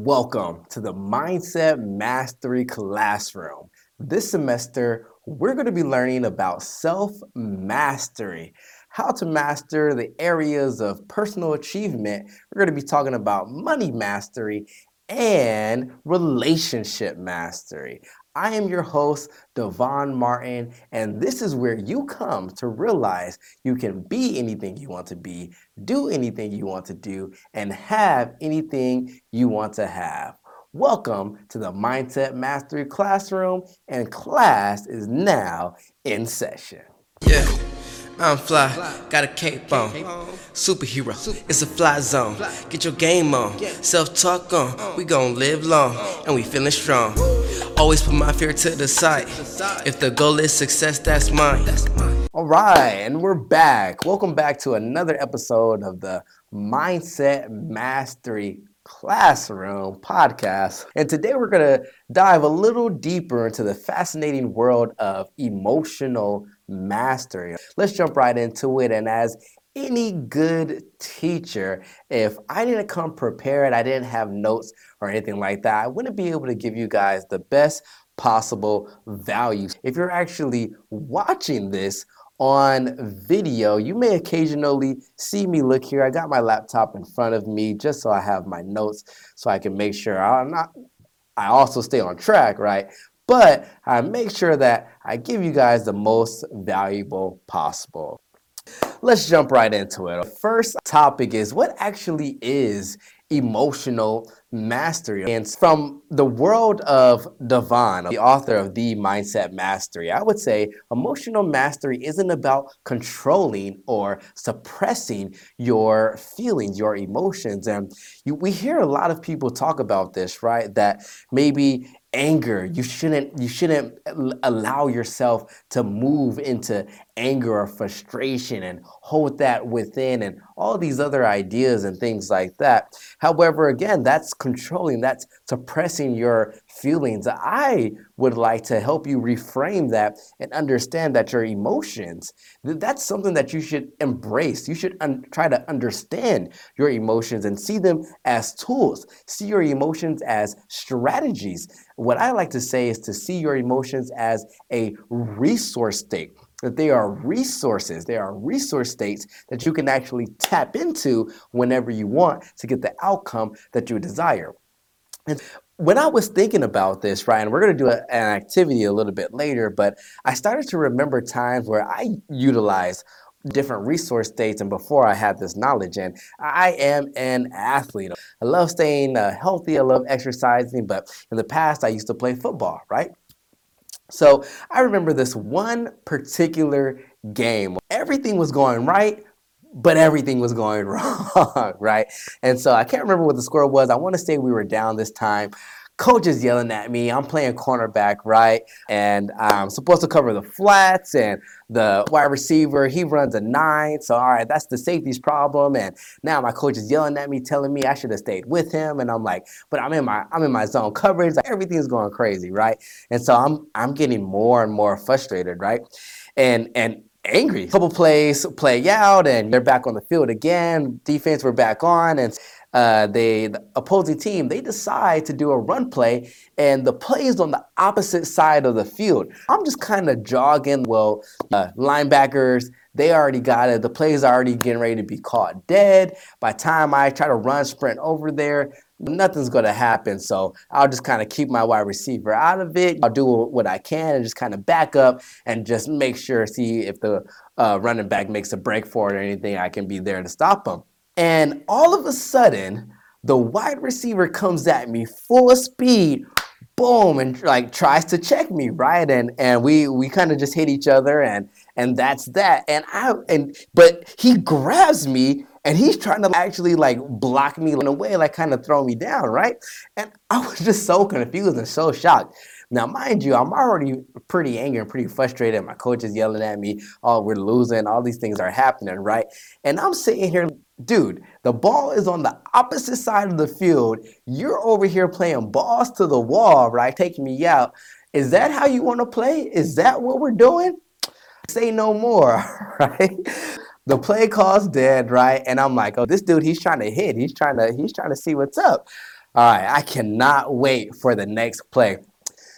Welcome to the Mindset Mastery Classroom. This semester, we're going to be learning about self mastery, how to master the areas of personal achievement. We're going to be talking about money mastery and relationship mastery. I am your host, Devon Martin, and this is where you come to realize you can be anything you want to be, do anything you want to do, and have anything you want to have. Welcome to the Mindset Mastery Classroom, and class is now in session. Yeah. I'm fly, got a cape on. Superhero, it's a fly zone. Get your game on, self talk on. We gon' live long, and we feeling strong. Always put my fear to the side. If the goal is success, that's mine. All right, and we're back. Welcome back to another episode of the Mindset Mastery Classroom podcast. And today we're going to dive a little deeper into the fascinating world of emotional mastery. Let's jump right into it. And as any good teacher, if I didn't come prepared, I didn't have notes or anything like that, I wouldn't be able to give you guys the best possible value. If you're actually watching this on video, you may occasionally see me look here. I got my laptop in front of me just so I have my notes so I can make sure I'm not I also stay on track, right? But I make sure that I give you guys the most valuable possible. Let's jump right into it. First topic is what actually is emotional mastery. And from the world of Devon, the author of The Mindset Mastery, I would say emotional mastery isn't about controlling or suppressing your feelings, your emotions. And you, we hear a lot of people talk about this, right? That maybe anger. You shouldn't you shouldn't allow yourself to move into anger or frustration and hold that within and all these other ideas and things like that. However again that's controlling that's suppressing your feelings. I would like to help you reframe that and understand that your emotions that's something that you should embrace. You should un- try to understand your emotions and see them as tools. See your emotions as strategies what I like to say is to see your emotions as a resource state that they are resources, they are resource states that you can actually tap into whenever you want to get the outcome that you desire. And when I was thinking about this, Ryan, we're going to do a, an activity a little bit later, but I started to remember times where I utilized different resource states and before I had this knowledge. And I am an athlete. I love staying uh, healthy. I love exercising. But in the past, I used to play football, right? So I remember this one particular game. Everything was going right, but everything was going wrong, right? And so I can't remember what the score was. I want to say we were down this time coach is yelling at me. I'm playing cornerback, right? And I'm supposed to cover the flats and the wide receiver, he runs a nine. So, all right, that's the safety's problem. And now my coach is yelling at me, telling me I should have stayed with him. And I'm like, but I'm in my I'm in my zone coverage. Like everything's going crazy, right? And so I'm I'm getting more and more frustrated, right? And and angry. Couple plays play out and they're back on the field again. Defense we're back on and uh, they the opposing team they decide to do a run play and the play is on the opposite side of the field. I'm just kind of jogging. Well uh, linebackers they already got it. The play is already getting ready to be caught dead. By time i try to run sprint over there nothing's going to happen. So i'll just kind of keep my wide receiver out of it. I'll do what i can and just kind of back up and just make sure see if the uh, running back makes a break for it or anything i can be there to stop them and all of a sudden, the wide receiver comes at me full speed, boom, and like tries to check me, right? And and we we kind of just hit each other, and and that's that. And I and but he grabs me and he's trying to actually like block me in a way, like kind of throw me down, right? And I was just so confused and so shocked. Now, mind you, I'm already pretty angry and pretty frustrated. My coach is yelling at me, oh, we're losing, all these things are happening, right? And I'm sitting here dude, the ball is on the opposite side of the field. You're over here playing balls to the wall, right? Taking me out. Is that how you want to play? Is that what we're doing? Say no more, right? The play call's dead, right? And I'm like, oh, this dude, he's trying to hit. He's trying to, he's trying to see what's up. All right, I cannot wait for the next play.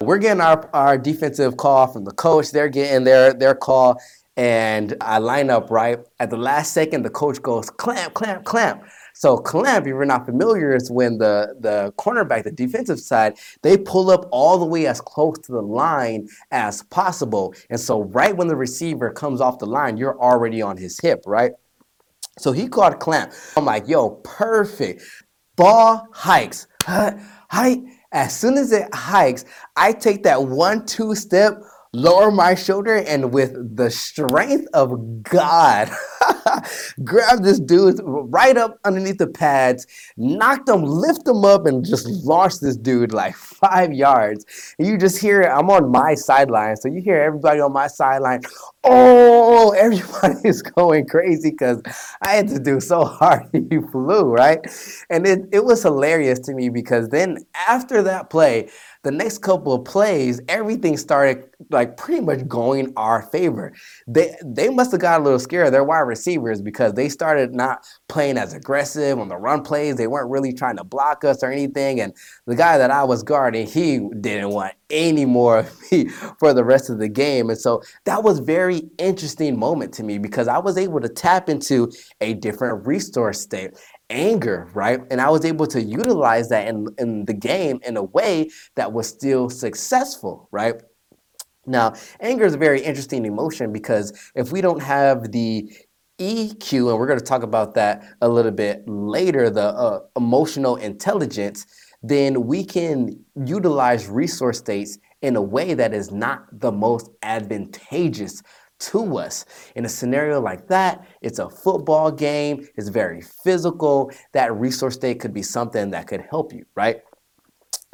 We're getting our, our defensive call from the coach. They're getting their, their call, and I line up right. At the last second, the coach goes, clamp, clamp, clamp. So clamp, if you're not familiar, is when the, the cornerback, the defensive side, they pull up all the way as close to the line as possible. And so right when the receiver comes off the line, you're already on his hip, right? So he caught clamp. I'm like, yo, perfect. Ball hikes. Height. As soon as it hikes, I take that one, two step lower my shoulder and with the strength of God, grab this dude right up underneath the pads, knocked him, lift him up, and just launched this dude like five yards. And you just hear. I'm on my sideline, so you hear everybody on my sideline. Oh, everybody is going crazy because I had to do so hard. He flew, right? And it, it was hilarious to me because then after that play, the next couple of plays, everything started like pretty much going our favor. They they must have got a little scared. of Their wide receivers because they started not playing as aggressive on the run plays. They weren't really trying to block us or anything. And the guy that I was guarding, he didn't want any more of me for the rest of the game. And so that was very interesting moment to me because I was able to tap into a different resource state anger, right? And I was able to utilize that in, in the game in a way that was still successful, right? Now, anger is a very interesting emotion because if we don't have the EQ, and we're going to talk about that a little bit later, the uh, emotional intelligence, then we can utilize resource states in a way that is not the most advantageous to us. In a scenario like that, it's a football game, it's very physical. That resource state could be something that could help you, right?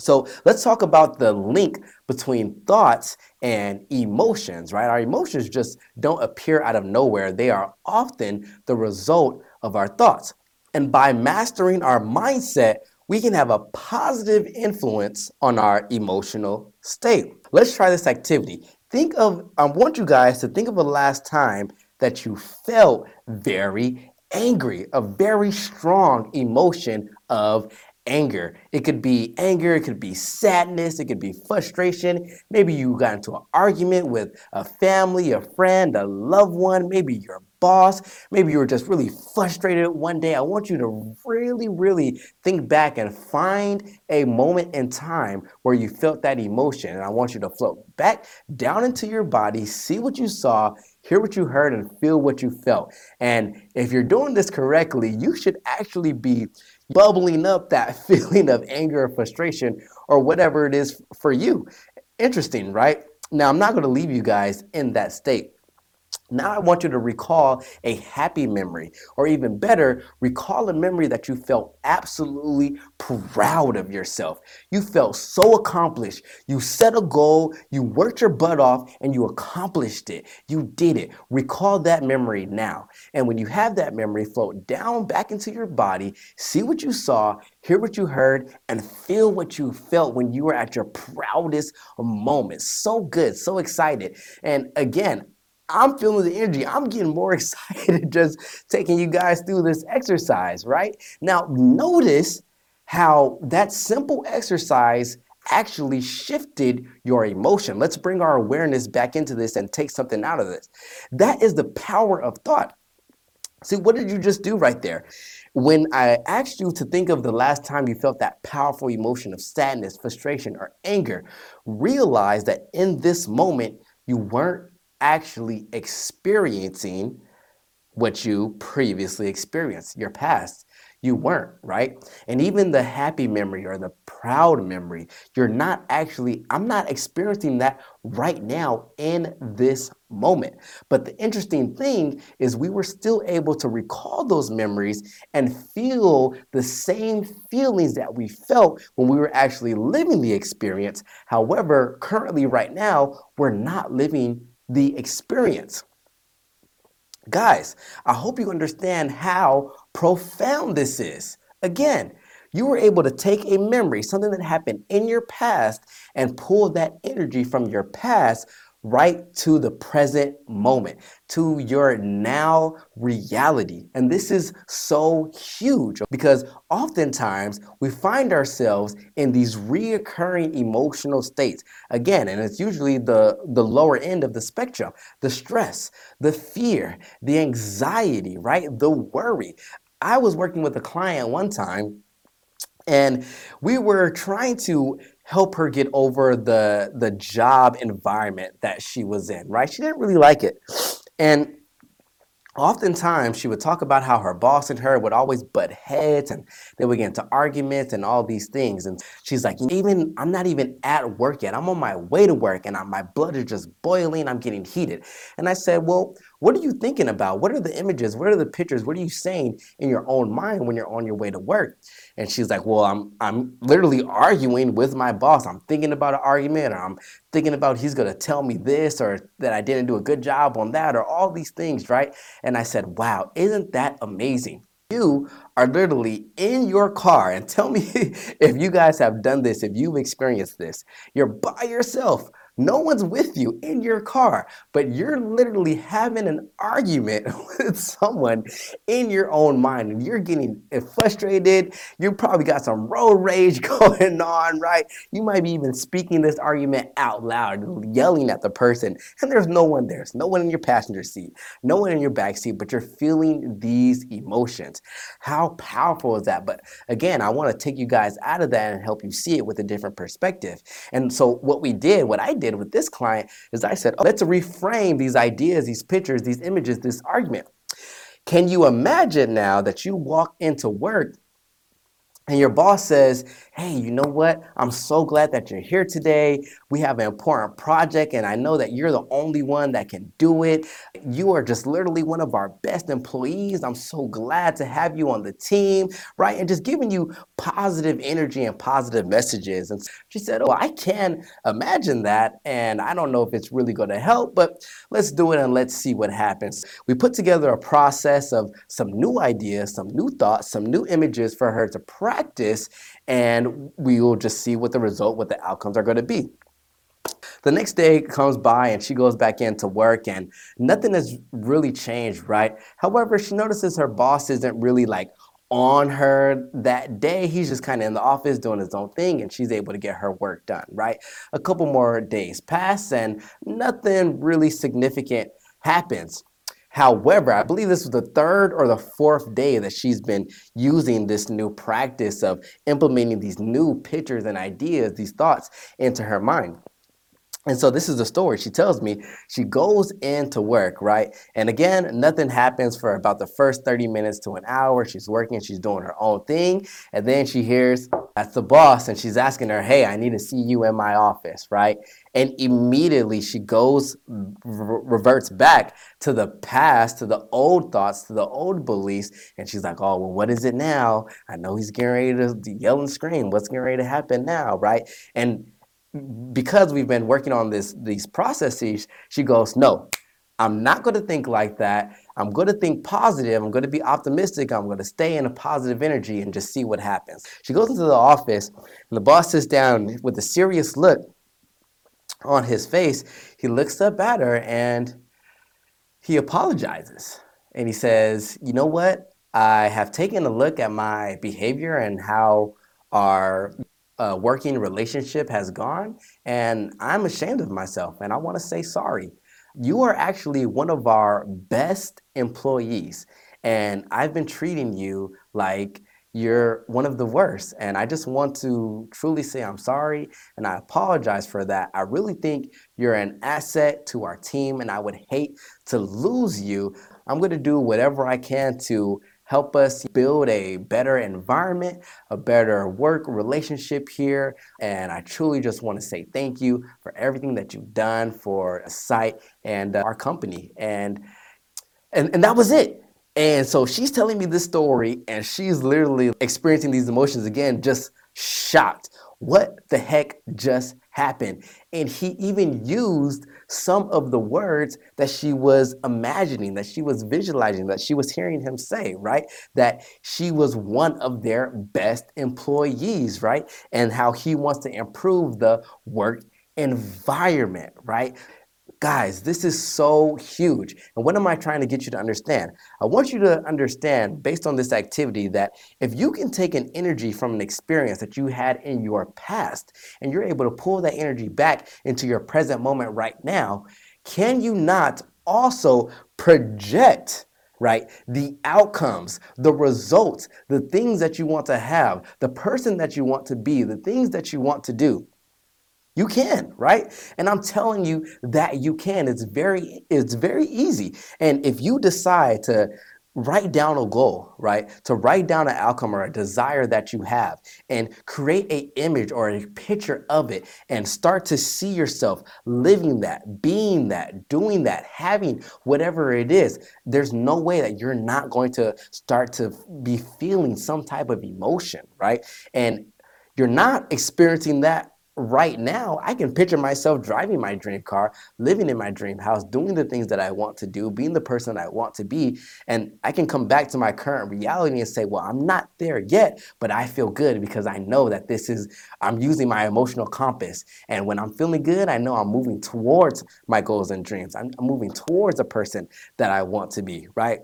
So let's talk about the link between thoughts and emotions, right? Our emotions just don't appear out of nowhere. They are often the result of our thoughts. And by mastering our mindset, we can have a positive influence on our emotional state. Let's try this activity think of, I want you guys to think of the last time that you felt very angry, a very strong emotion of anger. It could be anger, it could be sadness, it could be frustration. Maybe you got into an argument with a family, a friend, a loved one, maybe your boss. Maybe you were just really frustrated one day. I want you to really, really think back and find a moment in time where you felt that emotion. And I want you to float back down into your body, see what you saw, hear what you heard, and feel what you felt. And if you're doing this correctly, you should actually be bubbling up that feeling of anger or frustration or whatever it is for you. Interesting, right? Now, I'm not going to leave you guys in that state. Now I want you to recall a happy memory, or even better, recall a memory that you felt absolutely proud of yourself. You felt so accomplished. You set a goal, you worked your butt off, and you accomplished it. You did it. Recall that memory now. And when you have that memory, float down back into your body, see what you saw, hear what you heard, and feel what you felt when you were at your proudest moment. So good, so excited. And again, I'm feeling the energy. I'm getting more excited just taking you guys through this exercise, right? Now, notice how that simple exercise actually shifted your emotion. Let's bring our awareness back into this and take something out of this. That is the power of thought. See, what did you just do right there? When I asked you to think of the last time you felt that powerful emotion of sadness, frustration, or anger, realize that in this moment, you weren't actually experiencing what you previously experienced, your past. You weren't, right? And even the happy memory or the proud memory, you're not actually, I'm not experiencing that right now in this moment. But the interesting thing is, we were still able to recall those memories and feel the same feelings that we felt when we were actually living the experience. However, currently, right now, we're not living the experience. Guys, I hope you understand how profound this is. Again, you were able to take a memory, something that happened in your past, and pull that energy from your past, right to the present moment, to your now reality. And this is so huge because oftentimes we find ourselves in these reoccurring emotional states. Again, and it's usually the, the lower end of the spectrum the stress, the fear, the anxiety, right? The worry. I was working with a client one time and we were trying to help her get over the the job environment that she was in right? She didn't really like it. And oftentimes she would talk about how her boss and her would always butt heads and they would get into arguments and all these things. And she's like even i'm not even at work yet. I'm on my way to work and I, my blood is just boiling. I'm getting heated. And i said well what are you thinking about? What are the images? What are the pictures? What are you saying in your own mind when you're on your way to work and she's like well i'm i'm literally arguing with my boss. I'm thinking about an argument or i'm thinking about he's to tell me this or that i didn't do a good job on that or all these things right? And i said wow isn't that amazing? You are literally in your car and tell me if you guys have done this if you've experienced this. You're by yourself no one's with you in your car, but you're literally having an argument with someone in your own mind and you're getting frustrated. You probably got some road rage going on, right? You might be even speaking this argument out loud, yelling at the person, and there's no one there. There's no one in your passenger seat, no one in your back seat, but you're feeling these emotions. How powerful is that? But again, I want to take you guys out of that and help you see it with a different perspective. And so what we did, what I did did with this client is I said, oh, let's reframe these ideas, these pictures, these images, this argument. Can you imagine now that you walk into work and your boss says, Hey, you know what? I'm so glad that you're here today. We have an important project, and I know that you're the only one that can do it. You are just literally one of our best employees. I'm so glad to have you on the team, right? And just giving you positive energy and positive messages. And she said, Oh, I can imagine that. And I don't know if it's really going to help, but let's do it and let's see what happens. We put together a process of some new ideas, some new thoughts, some new images for her to practice and we will just see what the result, what the outcomes are going to be. The next day comes by and she goes back into work and nothing has really changed, right? However, she notices her boss isn't really like on her that day. He's just kind of in the office doing his own thing and she's able to get her work done, right? A couple more days pass and nothing really significant happens. However, I believe this was the third or the fourth day that she's been using this new practice of implementing these new pictures and ideas, these thoughts into her mind. And so this is the story. She tells me she goes into work, right? And again, nothing happens for about the first 30 minutes to an hour. She's working, she's doing her own thing. And then she hears that's the boss and she's asking her, Hey, I need to see you in my office, right? And immediately she goes, re- reverts back to the past, to the old thoughts, to the old beliefs. And she's like, Oh, well, what is it now? I know he's getting ready to yell and scream. What's getting ready to happen now, right? And because we've been working on this these processes, she goes, no, I'm not going to think like that. I'm going to think positive. I'm going to be optimistic. I'm going to stay in a positive energy and just see what happens. She goes into the office, and the boss sits down with a serious look on his face. He looks up at her and he apologizes. And he says, You know what? I have taken a look at my behavior and how our uh, working relationship has gone, and I'm ashamed of myself, and I want to say sorry. You are actually one of our best employees, and I've been treating you like you're one of the worst. And I just want to truly say I'm sorry and I apologize for that. I really think you're an asset to our team, and I would hate to lose you. I'm going to do whatever I can to help us build a better environment, a better work relationship here. And I truly just want to say thank you for everything that you've done for a site and uh, our company. And, and and that was it. And so she's telling me this story and she's literally experiencing these emotions again, just shocked. What the heck just happened? And he even used some of the words that she was imagining, that she was visualizing, that she was hearing him say, right? That she was one of their best employees, right? And how he wants to improve the work environment, right? Guys, this is so huge. And what am I trying to get you to understand? I want you to understand, based on this activity, that if you can take an energy from an experience that you had in your past and you're able to pull that energy back into your present moment right now, can you not also project? right? The outcomes, the results, the things that you want to have, the person that you want to be, the things that you want to do. You can, right? And I'm telling you that you can. It's very it's very easy. And if you decide to write down a goal, right? To write down an outcome or a desire that you have and create a image or a picture of it and start to see yourself living that, being that, doing that, having whatever it is. There's no way that you're not going to start to be feeling some type of emotion, right? And you're not experiencing that right now, I can picture myself driving my dream car, living in my dream house, doing the things that I want to do, being the person I want to be. And I can come back to my current reality and say, well, I'm not there yet, but I feel good because I know that this is, I'm using my emotional compass. And when I'm feeling good, I know I'm moving towards my goals and dreams. I'm, moving towards the person that I want to be, right?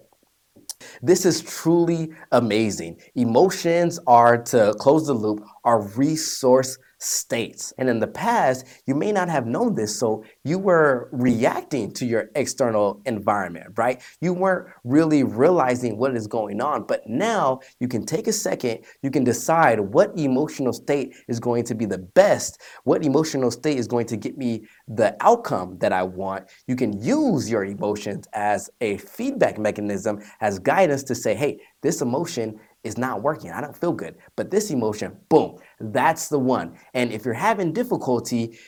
This is truly amazing. Emotions are, to close the loop, are resource states. And in the past, you may not have known this, so you were reacting to your external environment, right? You weren't really realizing what is going on, but now you can take a second, you can decide what emotional state is going to be the best, what emotional state is going to get me the outcome that I want. You can use your emotions as a feedback mechanism, as guidance to say, hey, this emotion is not working. I don't feel good. But this emotion, boom, that's the one. And if you're having difficulty,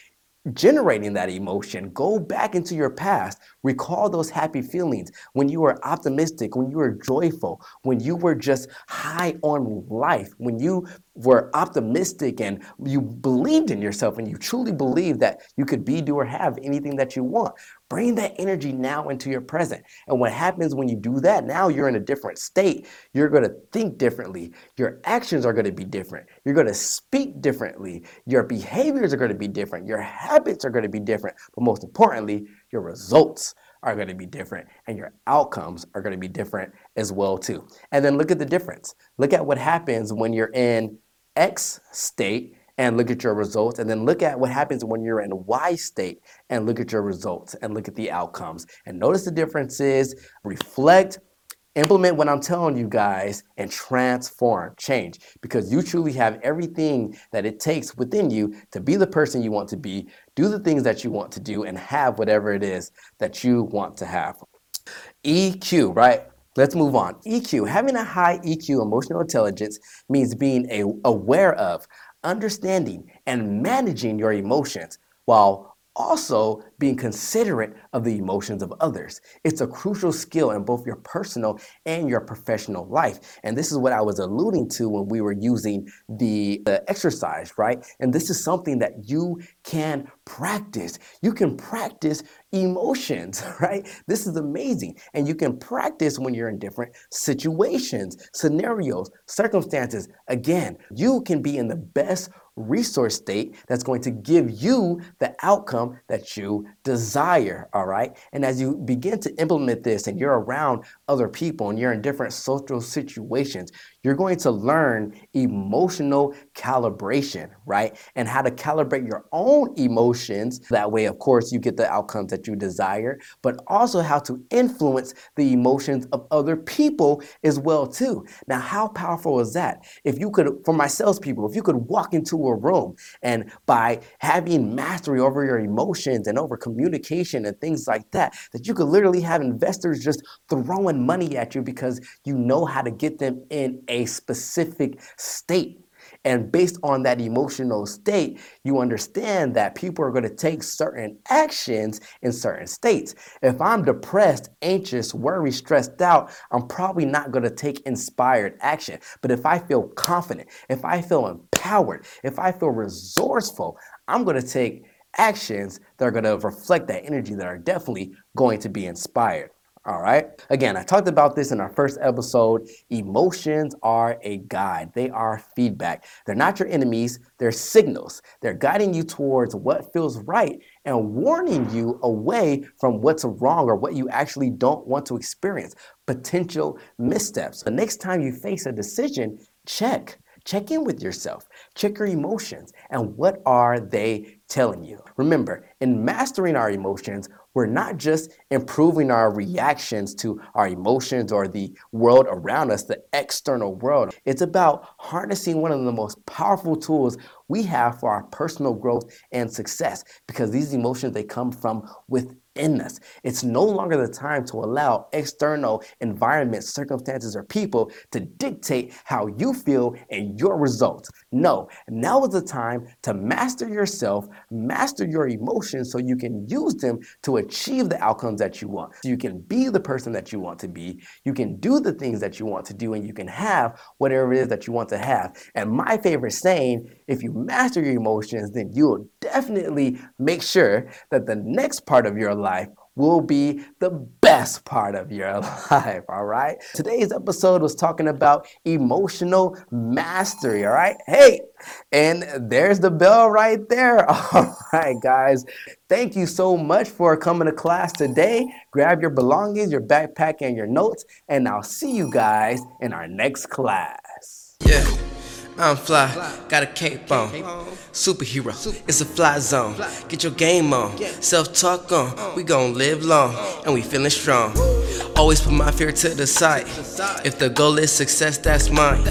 generating that emotion. Go back into your past. Recall those happy feelings when you were optimistic, when you were joyful, when you were just high on life, when you were optimistic and you believed in yourself and you truly believed that you could be, do, or have anything that you want. Bring that energy now into your present. And what happens when you do that, now you're in a different state. You're going to think differently. Your actions are going to be different. You're going to speak differently. Your behaviors are going to be different. Your habits are going to be different. But most importantly, your results are going to be different and your outcomes are going to be different as well too. And then look at the difference. Look at what happens when you're in X state and look at your results and then look at what happens when you're in Y state and look at your results and look at the outcomes. And notice the differences, reflect, implement what I'm telling you guys and transform, change because you truly have everything that it takes within you to be the person you want to be, do the things that you want to do, and have whatever it is that you want to have. EQ, right? Let's move on. EQ, having a high EQ, emotional intelligence, means being a, aware of, understanding, and managing your emotions while also being considerate of the emotions of others. It's a crucial skill in both your personal and your professional life. And this is what I was alluding to when we were using the, the exercise, right? And this is something that you can practice. You can practice emotions, right? This is amazing. And you can practice when you're in different situations, scenarios, circumstances. Again, you can be in the best resource state that's going to give you the outcome that you desire. All right. And as you begin to implement this and you're around other people and you're in different social situations, you're going to learn emotional calibration, right? And how to calibrate your own emotions. That way, of course, you get the outcomes that you desire, but also how to influence the emotions of other people as well, too. Now, how powerful is that? If you could, for my salespeople, if you could walk into a room and by having mastery over your emotions and over communication and things like that, that you could literally have investors just throwing money at you because you know how to get them in a specific state. And based on that emotional state, you understand that people are going to take certain actions in certain states. If I'm depressed, anxious, worried, stressed out, I'm probably not going to take inspired action. But if I feel confident, if I feel empowered, if I feel resourceful, I'm going to take actions that are going to reflect that energy that are definitely going to be inspired. All right. Again, I talked about this in our first episode. Emotions are a guide, they are feedback. They're not your enemies, they're signals. They're guiding you towards what feels right and warning you away from what's wrong or what you actually don't want to experience, potential missteps. The next time you face a decision, check. Check in with yourself. Check your emotions and what are they telling you? Remember, in mastering our emotions, we're not just improving our reactions to our emotions or the world around us, the external world. It's about harnessing one of the most powerful tools we have for our personal growth and success because these emotions they come from within in us. It's no longer the time to allow external environments, circumstances, or people to dictate how you feel and your results. No, now is the time to master yourself, master your emotions so you can use them to achieve the outcomes that you want. So you can be the person that you want to be, you can do the things that you want to do, and you can have whatever it is that you want to have. And my favorite saying if you master your emotions, then you'll definitely make sure that the next part of your life will be the best part of your life, all right? Today's episode was talking about emotional mastery, all right? Hey, and there's the bell right there. All right, guys. Thank you so much for coming to class today. Grab your belongings, your backpack, and your notes, and I'll see you guys in our next class. Yeah. I'm fly, got a cape on. Superhero, it's a fly zone. Get your game on, self talk on. Uh. We gon' live long, and we feeling strong. Always put my fear to the side. If the goal is success, that's mine.